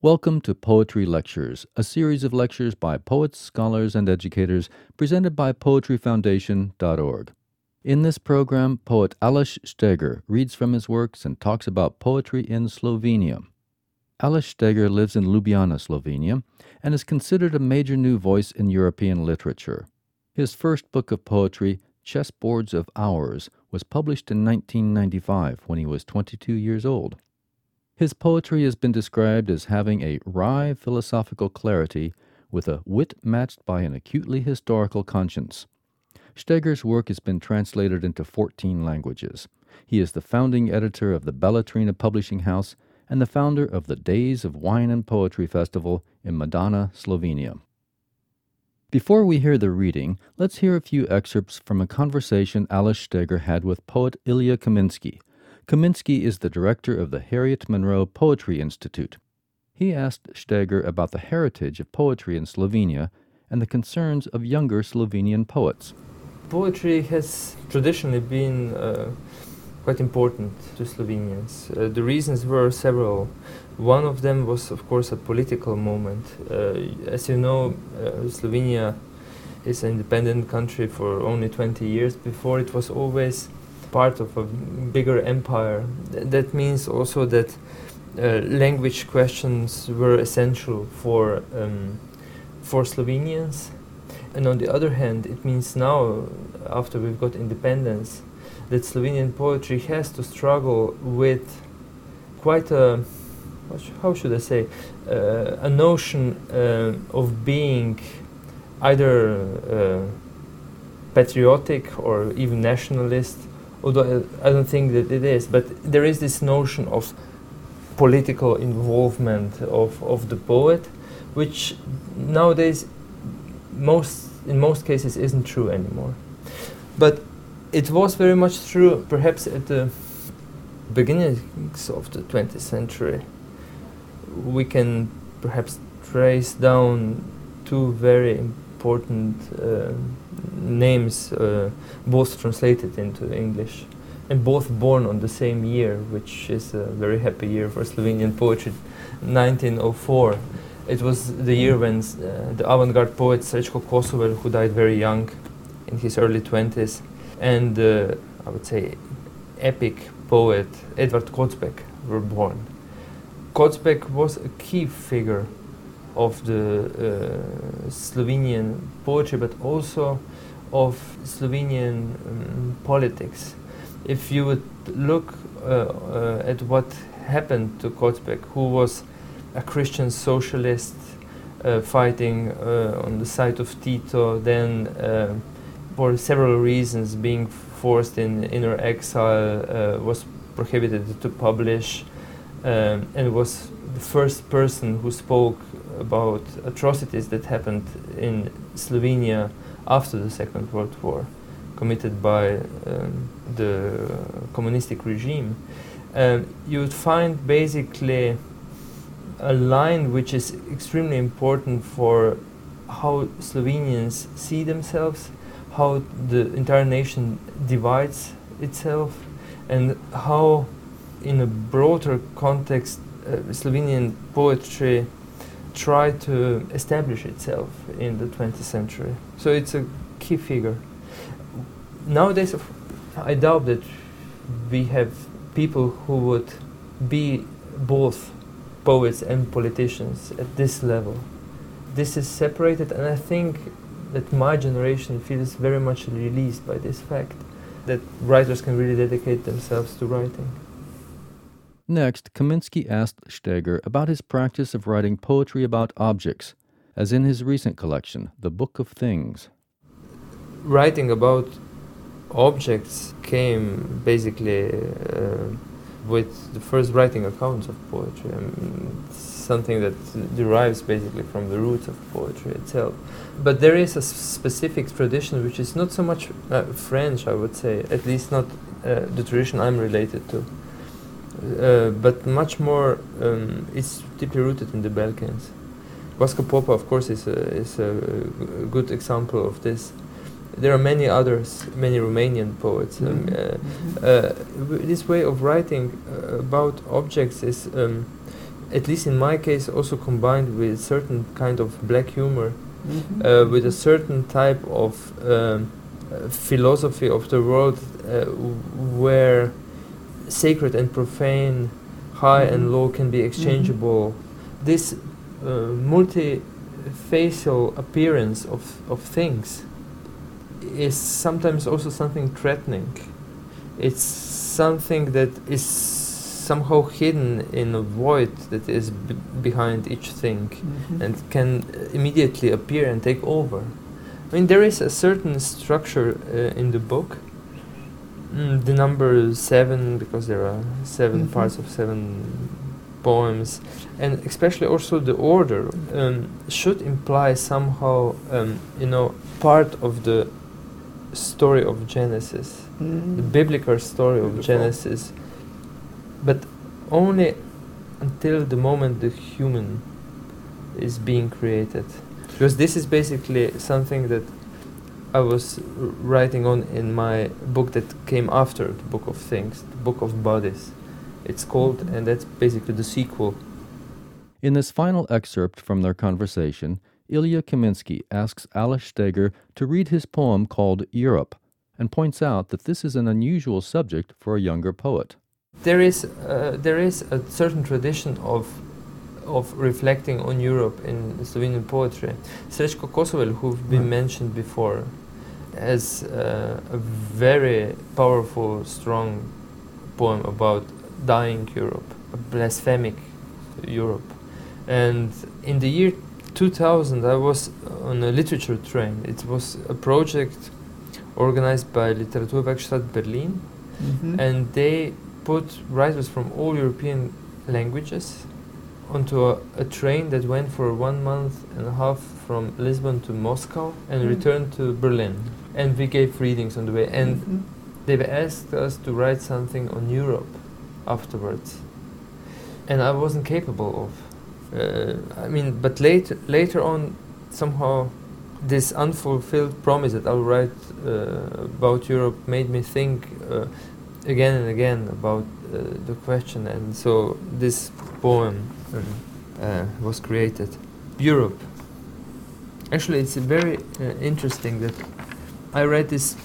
Welcome to Poetry Lectures, a series of lectures by poets, scholars, and educators presented by poetryfoundation.org. In this program, poet Aleš Steger reads from his works and talks about poetry in Slovenia. Aleš Steger lives in Ljubljana, Slovenia, and is considered a major new voice in European literature. His first book of poetry, Chessboards of Hours, was published in 1995 when he was 22 years old. His poetry has been described as having a wry philosophical clarity with a wit matched by an acutely historical conscience. Steger's work has been translated into 14 languages. He is the founding editor of the Beletrina Publishing House and the founder of the Days of Wine and Poetry Festival in Medana, Slovenia. Before we hear the reading, let's hear a few excerpts from a conversation Aleš Steger had with poet Ilya Kaminsky, Kaminsky is the director of the Harriet Monroe Poetry Institute. He asked Steger about the heritage of poetry in Slovenia and the concerns of younger Slovenian poets. Poetry has traditionally been uh, quite important to Slovenians. Uh, the reasons were several. One of them was, of course, a political moment. Uh, as you know, uh, Slovenia is an independent country for only 20 years. Before, it was always part of a bigger empire. that means also that uh, language questions were essential for um, for Slovenians, and on the other hand, it means now, after we've got independence, that Slovenian poetry has to struggle with quite a how should I say uh, a notion uh, of being either uh, patriotic or even nationalist although I don't think that it is, but there is this notion of political involvement of, of the poet, which nowadays most in most cases isn't true anymore. But it was very much true perhaps at the beginnings of the 20th century. We can perhaps trace down two very important uh, names, uh, both translated into English, and both born on the same year, which is a very happy year for Slovenian poetry, 1904. It was the year when uh, the avant-garde poet Srečko Kosovel, who died very young, in his early 20s, and uh, I would say epic poet Edvard Kocbek were born. Kocbek was a key figure of the uh, Slovenian poetry, but also of Slovenian um, politics. If you would look uh, uh, at what happened to Kocbek, who was a Christian socialist uh, fighting uh, on the side of Tito, then uh, for several reasons being forced in inner exile, was prohibited to publish, um, and was the first person who spoke about atrocities that happened in Slovenia after the Second World War, committed by um, the communistic regime, um, you would find basically a line which is extremely important for how Slovenians see themselves, how the entire nation divides itself, and how, in a broader context, uh, Slovenian poetry tried to establish itself in the 20th century. So it's a key figure. Nowadays, I doubt that we have people who would be both poets and politicians at this level. This is separated, and I think that my generation feels very much released by this fact that writers can really dedicate themselves to writing. Next, Kaminsky asked Steger about his practice of writing poetry about objects, as in his recent collection, The Book of Things. Writing about objects came basically uh, with the first writing accounts of poetry. I mean, something that derives basically from the roots of poetry itself. But there is a specific tradition which is not so much uh, French, I would say, at least not uh, the tradition I'm related to uh, but much more um, it's deeply rooted in the Balkans. Vasco Popa, of course, is a, is a good example of this. There are many others, many Romanian poets. Um, mm-hmm. uh, uh, this way of writing uh, about objects is um, at least in my case, also combined with certain kind of black humor, Mhm. uh, with a certain type of um, uh, philosophy of the world uh, where sacred and profane, high and Mhm. low can be exchangeable. This uh, multi-facial appearance of, of things is sometimes also something threatening. It's something that is somehow hidden in a void that is b- behind each thing Mhm. and can immediately appear and take over. I mean, there is a certain structure uh, in the book. Mm, the number seven, because there are 7 Mhm. parts of seven poems, and especially also the order um, should imply somehow, um, you know, part of the story of Genesis the Mhm. biblical story of Genesis, but only until the moment the human is being created. Because this is basically something that I was writing on in my book that came after the Book of Things, the Book of Bodies. It's called, and that's basically the sequel. In this final excerpt from their conversation, Ilya Kaminsky asks Aleš Steger to read his poem called Europe and points out that this is an unusual subject for a younger poet. There is uh, there is a certain tradition of of reflecting on Europe in Slovenian poetry. Srečko Kosovel, who've been mentioned before, has uh, a very powerful, strong poem about dying Europe, a blasphemic Europe. And in the year 2000, I was on a literature train. It was a project organized by Literaturwerkstatt Berlin Mhm. and they put writers from all European languages onto a, a train that went for one month and a half from Lisbon to Moscow and Mm. returned to Berlin. And we gave readings on the way. And Mhm. they've asked us to write something on Europe afterwards. And I wasn't capable of. Uh, I mean, but later, later on, somehow, this unfulfilled promise that I'll write uh, about Europe made me think uh, again and again about uh, the question, and so this poem uh, was created. Europe. Actually, it's very uh, interesting that I read this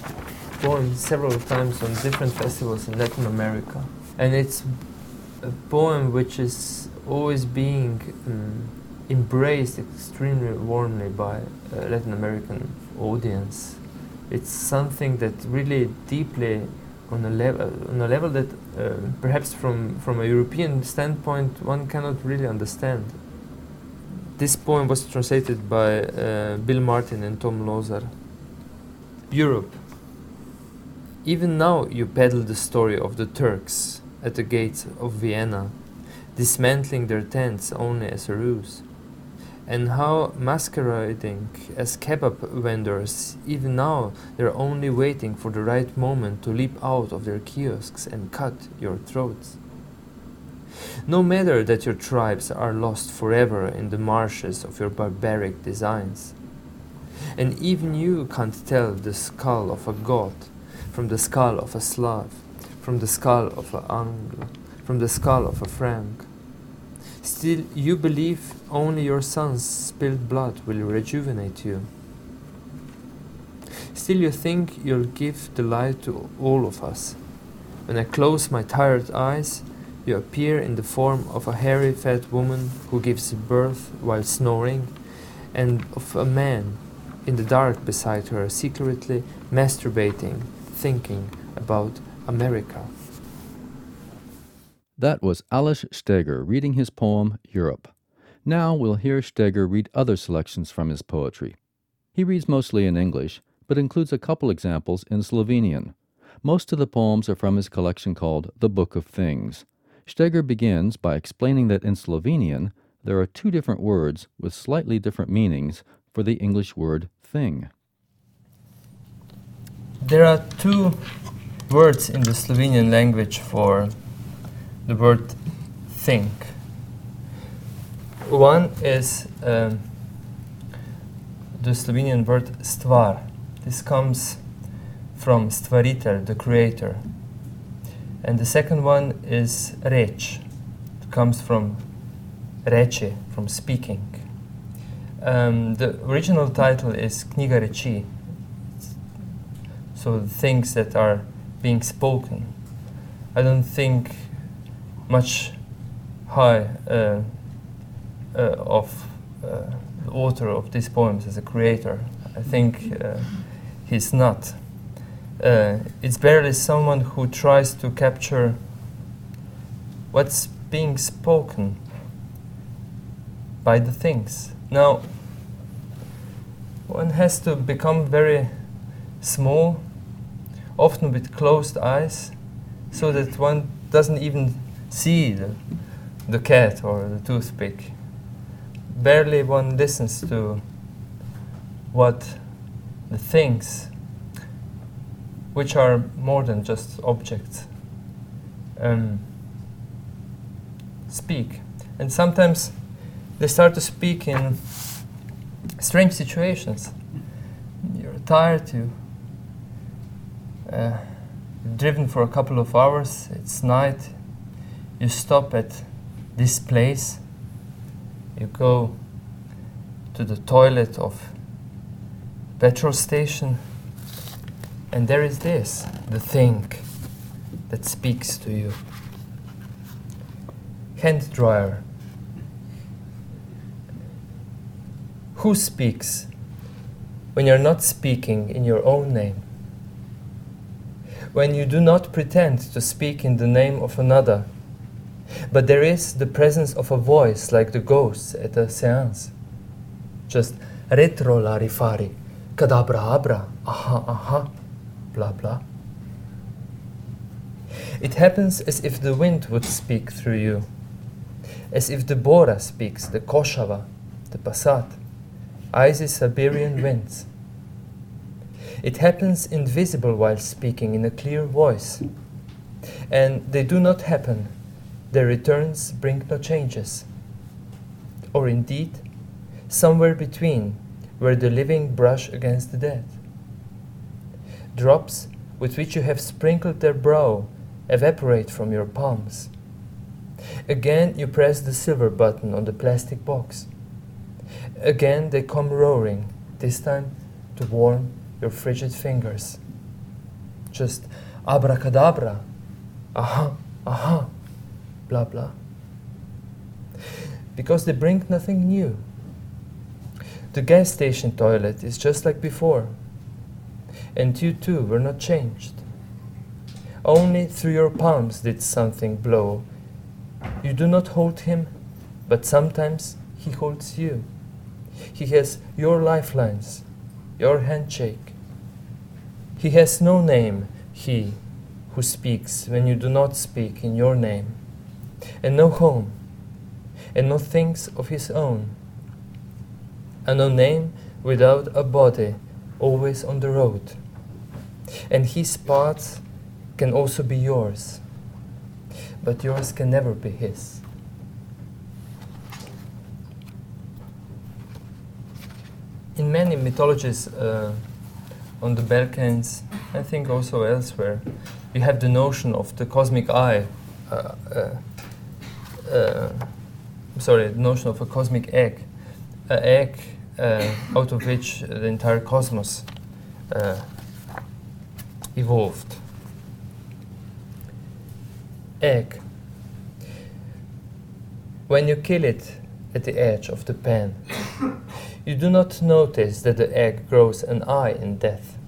poem several times on different festivals in Latin America, and it's a poem which is always being um, embraced extremely warmly by uh, Latin American audience. It's something that really deeply, on a level, on a level that uh, perhaps from from a European standpoint one cannot really understand. This poem was translated by uh, Bill Martin and Tom Lozar. Europe. Even now you peddle the story of the Turks at the gates of Vienna, dismantling their tents only as a ruse. And how masquerading as kebab vendors, even now they're only waiting for the right moment to leap out of their kiosks and cut your throats. No matter that your tribes are lost forever in the marshes of your barbaric designs. And even you can't tell the skull of a Goth from the skull of a Slav, from the skull of an Anglo, from the skull of a Frank. Still, you believe only your son's spilled blood will rejuvenate you. Still, you think you'll give the light to all of us. When I close my tired eyes, you appear in the form of a hairy fat woman who gives birth while snoring, and of a man in the dark beside her, secretly masturbating, thinking about America. That was Aleš Steger reading his poem Europe. Now we'll hear Steger read other selections from his poetry. He reads mostly in English, but includes a couple examples in Slovenian. Most of the poems are from his collection called The Book of Things. Steger begins by explaining that in Slovenian there are two different words with slightly different meanings for the English word thing. There are two words in the Slovenian language for the word think. One is um, the Slovenian word stvar. This comes from stvaritel, the creator. And the second one is reč. It comes from reči, from speaking. Um, the original title is Knjiga Reči, so the things that are being spoken. I don't think much high uh, uh, of uh, the author of these poems as a creator. I think uh, he's not. Uh, it's barely someone who tries to capture what's being spoken by the things. Now, one has to become very small, often with closed eyes, so that one doesn't even see the, the cat or the toothpick. Barely one listens to what the things, which are more than just objects, um, speak. And sometimes they start to speak in strange situations. You're tired, you, uh, driven for a couple of hours, it's night, you stop at this place, you go to the toilet of petrol station, and there is this, the thing that speaks to you. Hand dryer. Who speaks when you're not speaking in your own name? When you do not pretend to speak in the name of another, but there is the presence of a voice like the ghosts at a seance. Just retro la rifari, cadabra abra, aha aha, blah blah. It happens as if the wind would speak through you, as if the Bora speaks, the Koshava, the Passat, icy Siberian winds. It happens invisible while speaking in a clear voice, and they do not happen their returns bring no changes. Or indeed, somewhere between, where the living brush against the dead. Drops with which you have sprinkled their brow evaporate from your palms. Again, you press the silver button on the plastic box. Again, they come roaring, this time to warm your frigid fingers. Just abracadabra, aha, aha blah blah. Because they bring nothing new. The gas station toilet is just like before, and you too were not changed. Only through your palms did something blow. You do not hold him, but sometimes he holds you. He has your lifelines, your handshake. He has no name, he who speaks when you do not speak in your name and no home, and no things of his own, and no name without a body, always on the road. And his paths can also be yours, but yours can never be his. In many mythologies uh, on the Balkans, I think also elsewhere, you have the notion of the cosmic eye. Uh, uh, uh, sorry, the notion of a cosmic egg, an egg uh, out of which the entire cosmos uh, evolved. Egg. When you kill it at the edge of the pan, you do not notice that the egg grows an eye in death.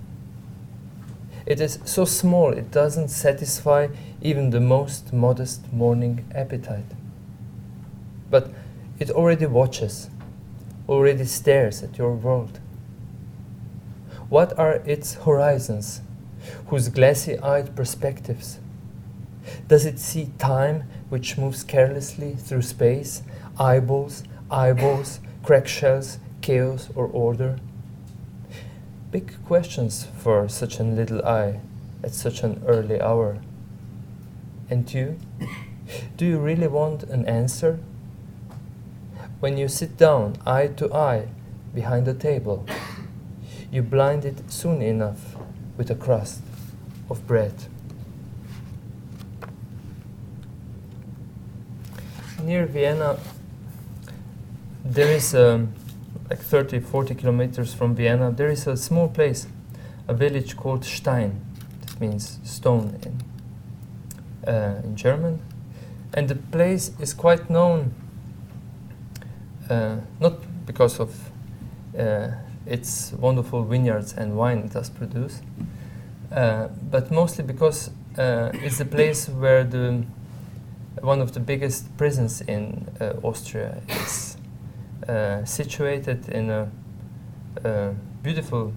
It is so small it doesn't satisfy even the most modest morning appetite but it already watches, already stares at your world. What are its horizons, whose glassy eyed perspectives? Does it see time which moves carelessly through space, eyeballs, eyeballs, crack shells, chaos, or order? Big questions for such a little eye at such an early hour. And you? Do you really want an answer when you sit down eye to eye behind the table, you blind it soon enough with a crust of bread. Near Vienna, there is um, like 30, 40 kilometers from Vienna, there is a small place, a village called Stein. That means stone in, uh, in German. And the place is quite known, not because of uh, its wonderful vineyards and wine it does produce, uh, but mostly because uh, it's the place where the one of the biggest prisons in uh, Austria is uh, situated in a, a, beautiful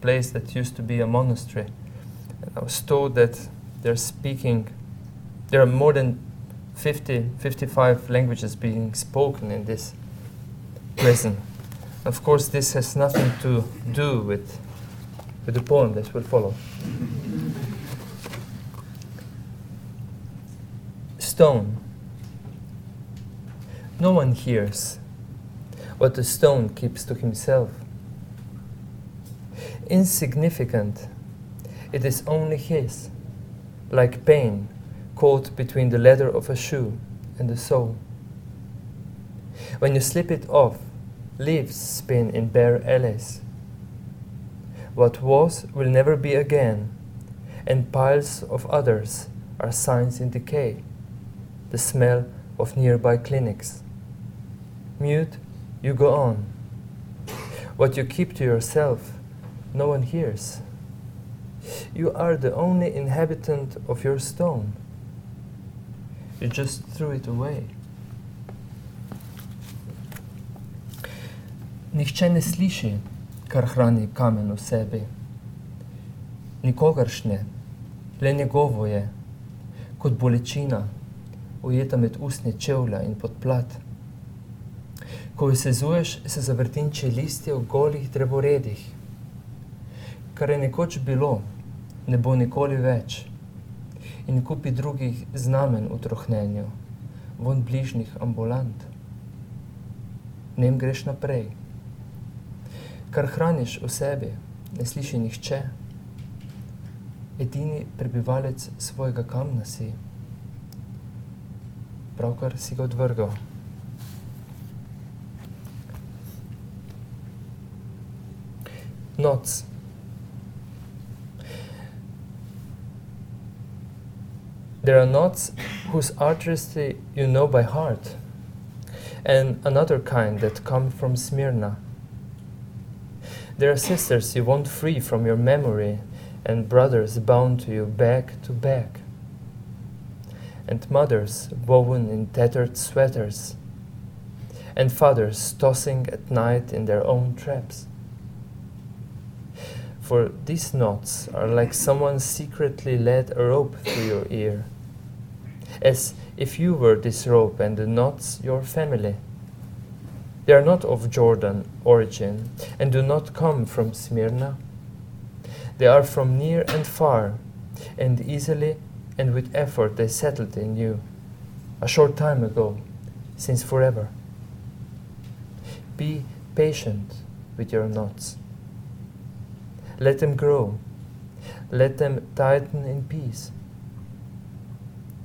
place that used to be a monastery. And I was told that they're speaking, there are more than 50, 55 languages being spoken in this prison. Of course, this has nothing to do with, with the poem that will follow. Stone. No one hears what the stone keeps to himself. Insignificant, it is only his, like pain caught between the leather of a shoe and the sole. When you slip it off, leaves spin in bare alleys. What was will never be again, and piles of others are signs in decay, the smell of nearby clinics. Mute, you go on. What you keep to yourself, no one hears. You are the only inhabitant of your stone. You just threw it away. Nihče ne sliši, kar hrani kamen v sebi. Nikogaršnje, le njegovo je, kot bolečina, ujeta med usnje čevlja in podplat. Ko jo sezuješ, se zavrtinče listje v golih drevoredih. Kar je nekoč bilo, ne bo nikoli več. In kupi drugih znamen v trohnenju, von bližnjih ambulant. Nem greš naprej kar hraniš v sebi, ne sliši nihče. Edini prebivalec svojega kamna si, pravkar si ga odvrgal. Noc. There are knots whose artistry you know by heart, and another kind that come from Smyrna. There are sisters you want free from your memory, and brothers bound to you back to back, and mothers woven in tattered sweaters, and fathers tossing at night in their own traps. For these knots are like someone secretly led a rope through your ear, as if you were this rope and the knots your family. They are not of Gordian origin and do not come from Smyrna. They are from near and far, and easily and with effort they settled in you a short time ago, since forever. Be patient with your knots. Let them grow. Let them tighten in peace.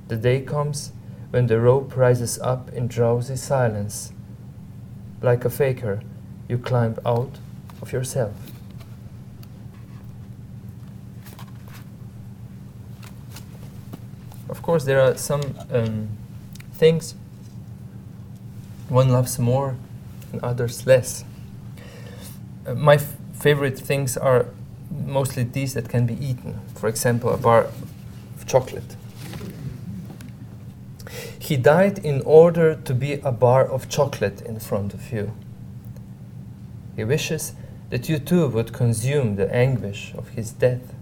The day comes when the rope rises up in drowsy silence like a faker, you climb out of yourself. Of course, there are some um, things one loves more and others less. Uh, my favorite things are mostly these that can be eaten. For example, a bar of chocolate. He died in order to be a bar of chocolate in front of you. He wishes that you too would consume the anguish of his death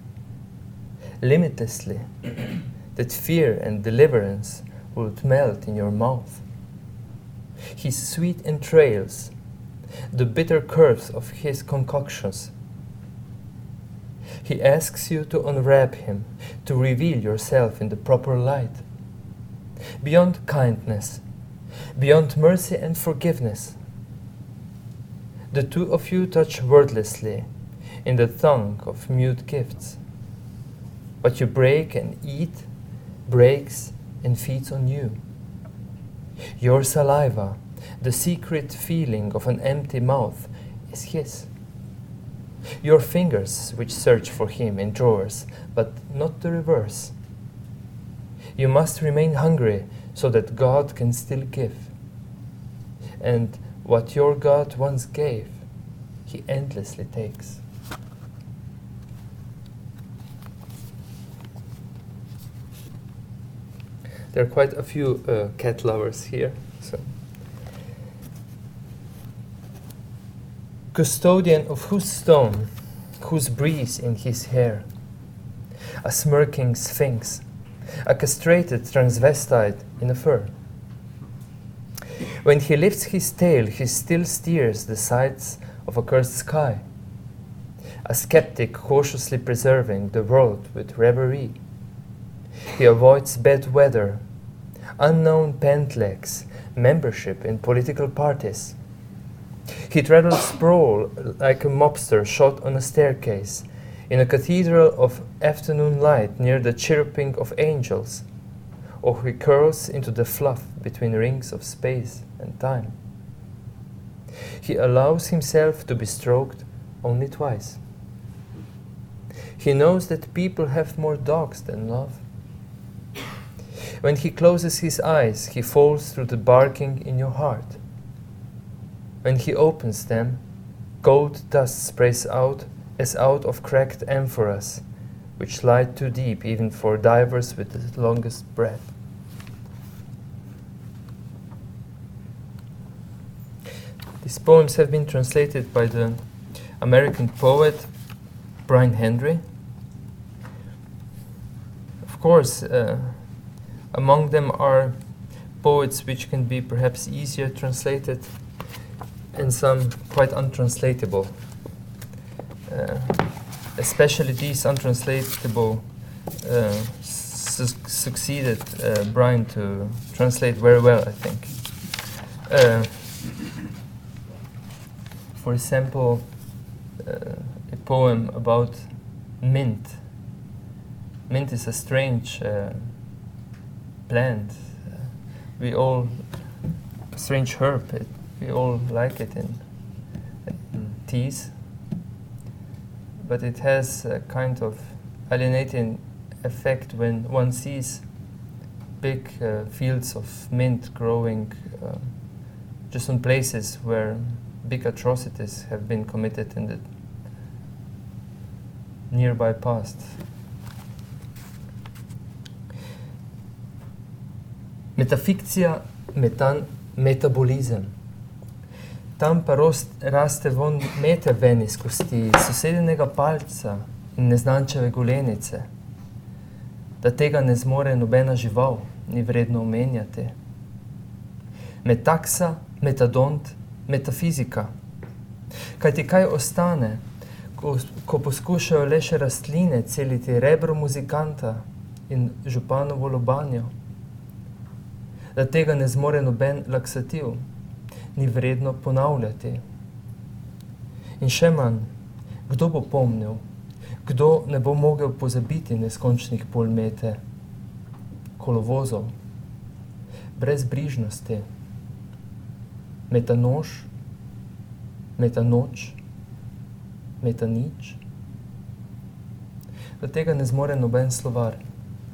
limitlessly, that fear and deliverance would melt in your mouth. His sweet entrails, the bitter curves of his concoctions. He asks you to unwrap him, to reveal yourself in the proper light beyond kindness, beyond mercy and forgiveness. The two of you touch wordlessly in the tongue of mute gifts. What you break and eat breaks and feeds on you. Your saliva The secret feeling of an empty mouth is his. Your fingers which search for him in drawers, but not the reverse. You must remain hungry so that God can still give. And what your God once gave, he endlessly takes. There are quite a few uh, cat lovers here. So. Custodian of whose stone, whose breeze in his hair, a smirking sphinx, a castrated transvestite in a fur. When he lifts his tail, he still steers the sights of a cursed sky, a skeptic cautiously preserving the world with reverie. He avoids bad weather, unknown pant legs, membership in political parties. He travels sprawl like a mobster shot on a staircase in a cathedral of afternoon light near the chirruping of angels, or he curls into the fluff between rings of space and time. He allows himself to be stroked only twice. He knows that people have more dogs than love. When he closes his eyes, he falls through the barking in your heart. When he opens them, gold dust sprays out as out of cracked amphoras, which slide too deep even for divers with the longest breath. These poems have been translated by the American poet Brian Henry. Of course, uh, among them are poets which can be perhaps easier translated and some quite untranslatable. Uh, especially these untranslatable uh, su succeeded uh, Brian to translate very well, I think. For example, a poem about mint. Mint is a strange plant. we all, strange herb. It, we all like it in, in teas, but it has a kind of alienating effect when one sees big uh, fields of mint growing uh, just on places where big atrocities have been committed in the nearby past. Metafikcija, metan, metabolizem. Tam pa rost, raste von mete ven iz kosti, sosednega palca in neznančeve golenice. Da tega ne zmore nobena žival, ni vredno omenjati. Metaksa, metadont, metafizika. Kaj ti kaj ostane, ko, ko poskušajo le še rastline celiti rebro muzikanta in županovo lobanjo? Da tega ne zmore noben laksativ, ni vredno ponavljati. In še manj, kdo bo pomnil, kdo ne bo mogel pozabiti neskončnih polmete, kolovozov, brezbrižnosti, metanož, metanoč, metanič. Da tega ne zmore noben slovar,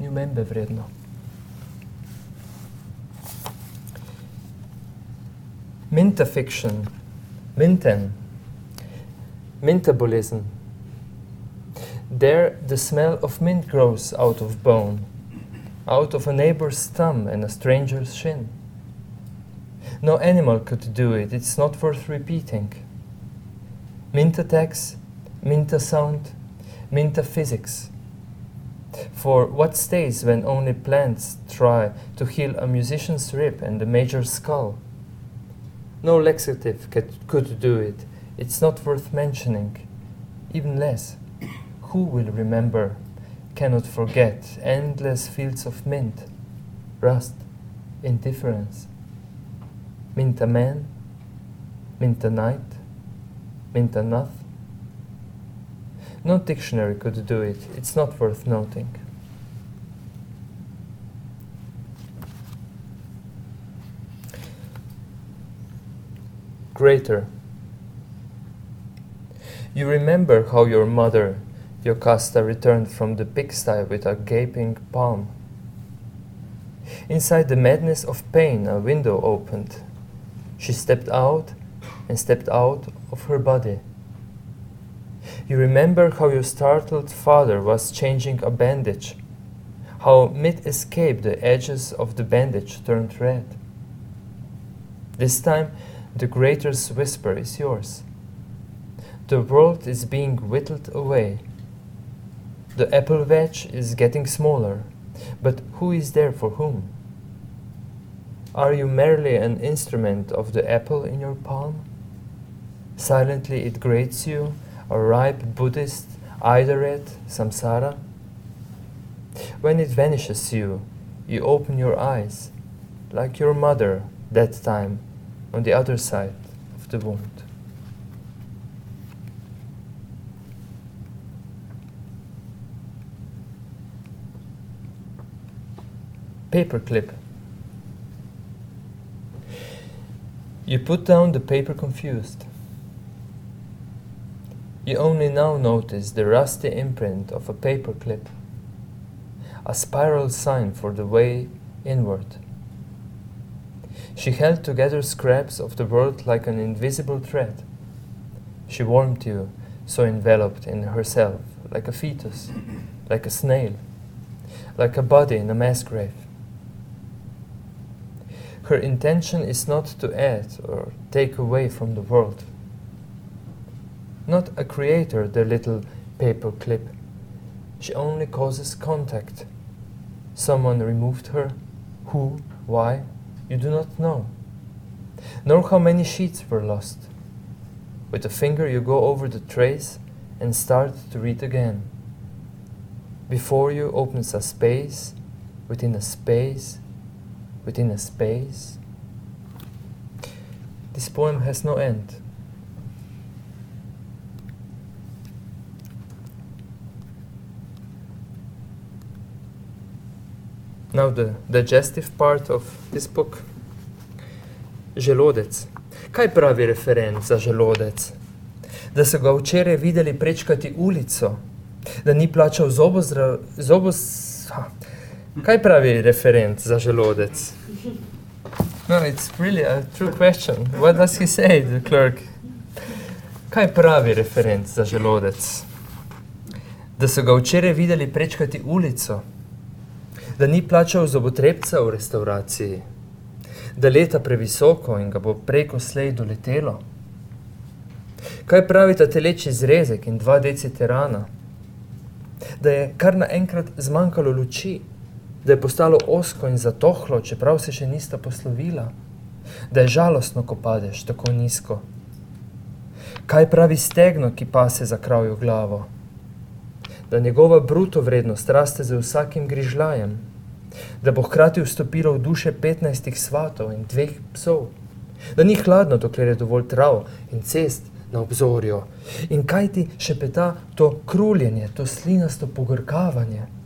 ni omembe vredno. Mintafiction, minten, mintabolism. There the smell of mint grows out of bone, out of a neighbor's thumb and a stranger's shin. No animal could do it, it's not worth repeating. Minta text, minta sound, physics. For what stays when only plants try to heal a musician's rib and a major skull? No laxative could do it. It's not worth mentioning. Even less. Who will remember, cannot forget, endless fields of mint, rust, indifference? Mint a man, mint a night, mint a? No dictionary could do it. It's not worth noting. Crater. You remember how your mother, Jocasta, returned from the pigsty with a gaping palm. Inside the madness of pain, a window opened. She stepped out and stepped out of her body. You remember how your startled father was changing a bandage, how mid escape the edges of the bandage turned red. This time, the crater's whisper is yours. The world is being whittled away. The apple wedge is getting smaller, but who is there for whom? Are you merely an instrument of the apple in your palm? Silently it grates you, a ripe Buddhist, Idaret, samsara. When it vanishes you, you open your eyes, like your mother that time on the other side of the wound. Paperclip. You put down the paper confused. You only now notice the rusty imprint of a paperclip, a spiral sign for the way inward. She held together scraps of the world like an invisible thread. She warmed you, so enveloped in herself, like a fetus, like a snail, like a body in a mass grave. Her intention is not to add or take away from the world. Not a creator, the little paper clip. She only causes contact. Someone removed her. Who? Why? You do not know. Nor how many sheets were lost. With a finger, you go over the trace and start to read again. Before you opens a space within a space within a space. This poem has no end. Now, the digestive part of this book. Želodec. Kaj pravi referent za želodec? Da so ga včeraj videli prečkati ulico, da ni plačal zobozdra, zobos, Kaj pravi referent za želodec? No, it's really a true question. What does he say, the clerk? Kaj pravi referent za želodec? Da so ga včeraj videli prečkati ulico, da ni plačal zobotrebca v restauraciji, da leta previsoko in ga bo preko slej doletelo. Kaj pravi ta teleči zrezek in dva deci terana? Da je kar naenkrat zmanjkalo luči, da je postalo osko in zatohlo, čeprav se še nista poslovila, da je žalostno, ko padeš tako nizko. Kaj pravi stegno, ki pase za kravjo glavo? Da njegova bruto vrednost raste z vsakim grižljajem, da bo hkrati vstopilo v duše 15 svatov in dveh psov, da ni hladno, dokler je dovolj trav in cest na obzorju. In kaj ti še peta to kruljenje, to slinasto pogrkavanje?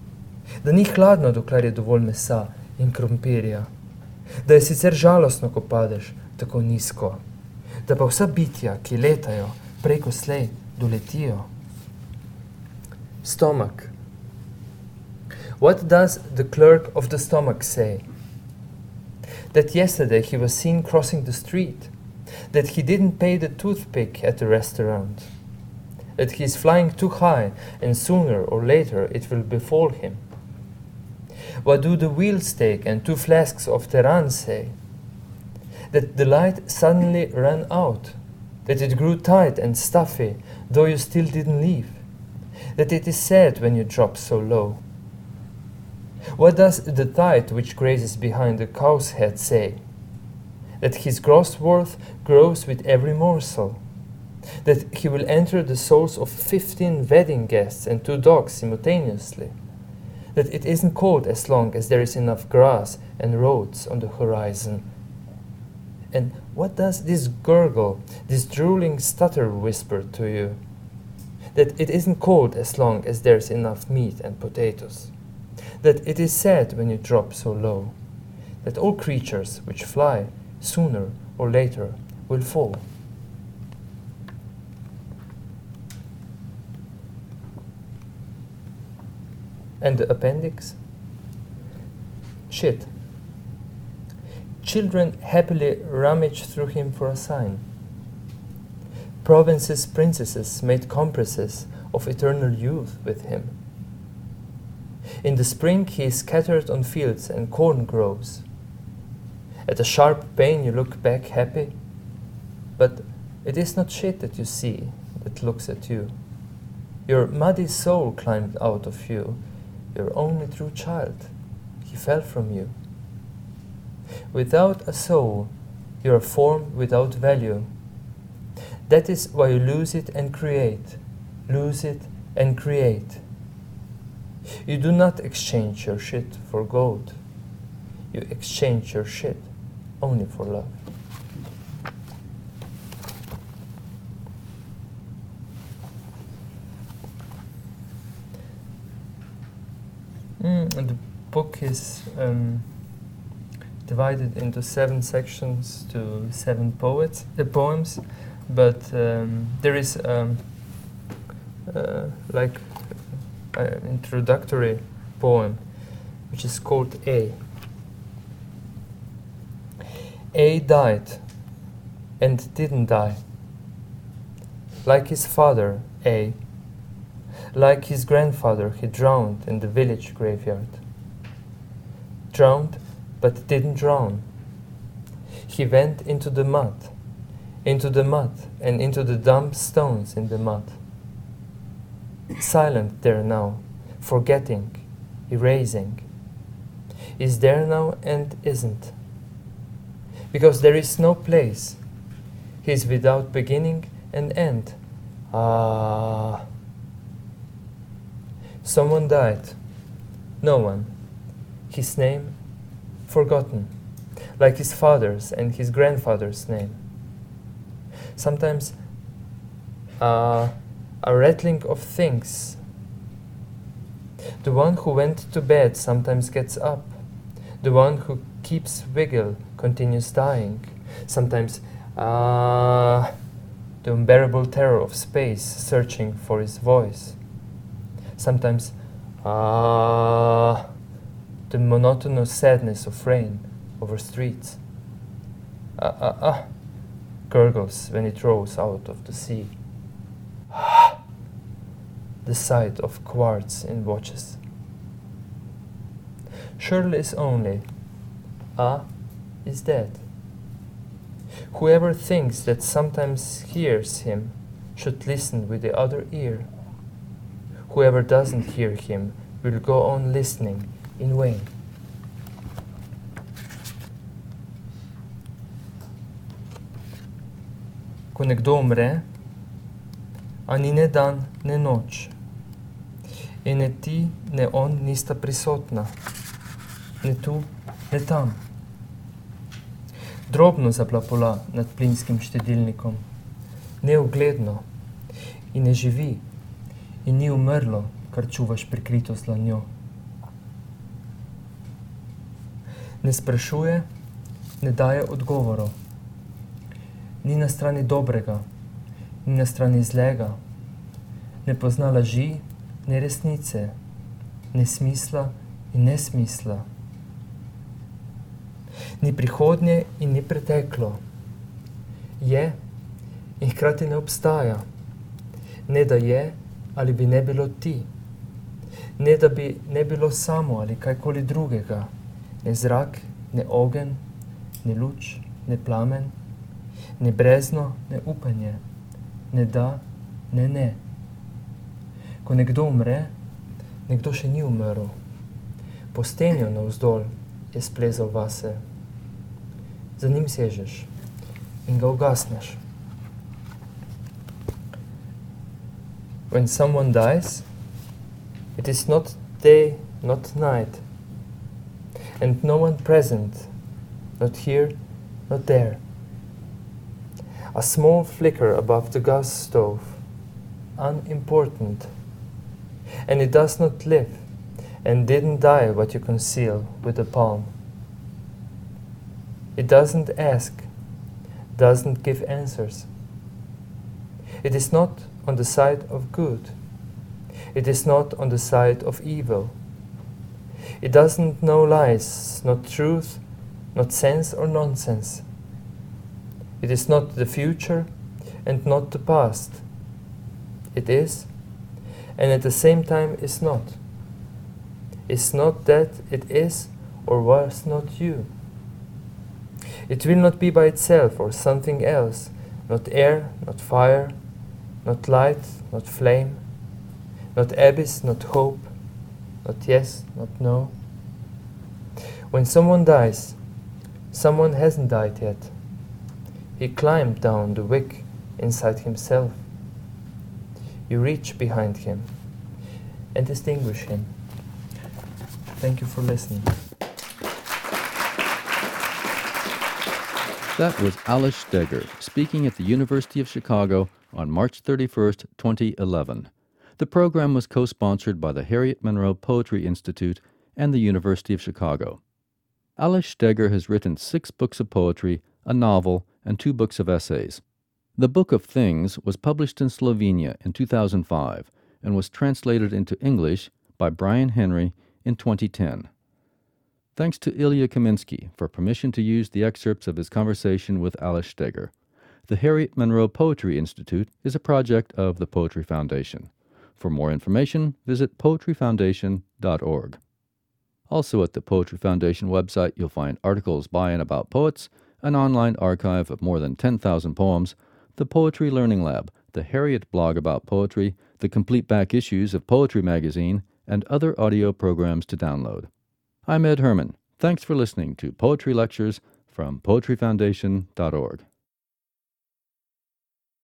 da ni hladno, dokler je dovolj mesa in krompirja, da je sicer žalostno, ko padeš tako nizko, da pa vsa bitja, ki letajo preko slej, doletijo. Stomach. What does the clerk of the stomach say? That yesterday he was seen crossing the street, that he didn't pay the toothpick at the restaurant, that he is flying too high and sooner or later it will befall him. What do the wheel stake and two flasks of Teran say? That the light suddenly ran out, that it grew tight and stuffy, though you still didn't leave, that it is sad when you drop so low. What does the tide which grazes behind the cow's head say? That his gross worth grows with every morsel, that he will enter the souls of fifteen wedding guests and two dogs simultaneously that it isn't cold as long as there is enough grass and roads on the horizon. And what does this gurgle, this drooling stutter whisper to you? That it isn't cold as long as there's enough meat and potatoes that it is said when you drop so low, that all creatures which fly sooner or later will fall. And the appendix? Shit. Children happily rummage through him for a sign. Provinces' princesses made compresses of eternal youth with him in the spring, he is scattered on fields and corn grows. At a sharp pain, you look back happy, but it is not shit that you see that looks at you. Your muddy soul climbed out of you, your only true child. He fell from you. Without a soul, you are form without value. That is why you lose it and create, lose it and create. You do not exchange your shit for gold. You exchange your shit only for love. Mm, and the book is um, divided into seven sections to seven poets, uh, poems, but um, there is um, uh, like Uh, introductory poem which is called A. A died and didn't die. Like his father, A. Like his grandfather, he drowned in the village graveyard. Drowned, but didn't drown. He went into the mud, into the mud, and into the dumb stones in the mud. Silent there now, forgetting, erasing. Is there now and isn't. Because there is no place. He is without beginning and end. Ah. Someone died. No one. His name forgotten, like his father's and his grandfather's name. Sometimes uh, a rattling of things. The one who went to bed sometimes gets up. The one who keeps wiggle continues dying. Sometimes uh, the unbearable terror of space searching for his voice sometimes ah, the monotonous sadness of rain over streets. Ah, ah, ah, gurgles when it rolls out of the sea. The sight of quartz in watches. Shirley is only, ah, is dead. Whoever thinks that sometimes hears him should listen with the other ear. Whoever doesn't hear him will go on listening in vain. Ko nekdo umre, a ni ne dan, ne noč, in ne ti, ne on nista prisotna, ne tu, ne tam. Drobno zaplapola nad plinskim štedilnikom, neugledno in ne živi in ni umrlo, kar čuvaš prikrito slanjo. Ne sprašuje, ne daje odgovorov. Ni na strani dobrega, ni na strani zlega, ne pozna laži, ne resnice, ne smisla in ne smisla. Ni prihodnje in ni preteklo. Je in hkrati ne obstaja. Ne da je, ali bi ne bilo ti. Ne da bi ne bilo samo ali kajkoli drugega, ne zrak, ne ogen, ne luč, ne plamen, ne brezno, ne upanje, ne da, ne ne. Ko nekdo umre, nekdo še ni umrl. Po stenju navzdol je splezal vase. Za njim sežeš in ga ugasneš. when someone dies, it is not day, not night, and no one present, not here, not there. A small flicker above the gas stove, unimportant, and it does not live and didn't die what you conceal with a palm. It doesn't ask, doesn't give answers. It is not on the side of good. It is not on the side of evil. It doesn't know lies, not truth, not sense or nonsense. It is not the future and not the past. It is, and at the same time is not. It's not that it is or was not you. It will not be by itself or something else, not air, not fire, not light, not flame, not abyss, not hope, not yes, not no. When someone dies, someone hasn't died yet. He climbed down the wick inside himself. You reach behind him and distinguish him. Thank you for listening. That was Aleš Steger speaking at the University of Chicago on March 31st, 2011. The program was co sponsored by the Harriet Monroe Poetry Institute and the University of Chicago. Aleš Steger has written six books of poetry, a novel, and two books of essays. The Book of Things was published in Slovenia in 2005 and was translated into English by Brian Henry in 2010. Thanks to Ilya Kaminsky for permission to use the excerpts of his conversation with Aleš Steger. The Harriet Monroe Poetry Institute is a project of the Poetry Foundation. For more information, visit poetryfoundation.org. Also, at the Poetry Foundation website, you'll find articles by and about poets, an online archive of more than 10,000 poems, the Poetry Learning Lab, the Harriet blog about poetry, the complete back issues of Poetry Magazine, and other audio programs to download. I'm Ed Herman. Thanks for listening to Poetry Lectures from poetryfoundation.org.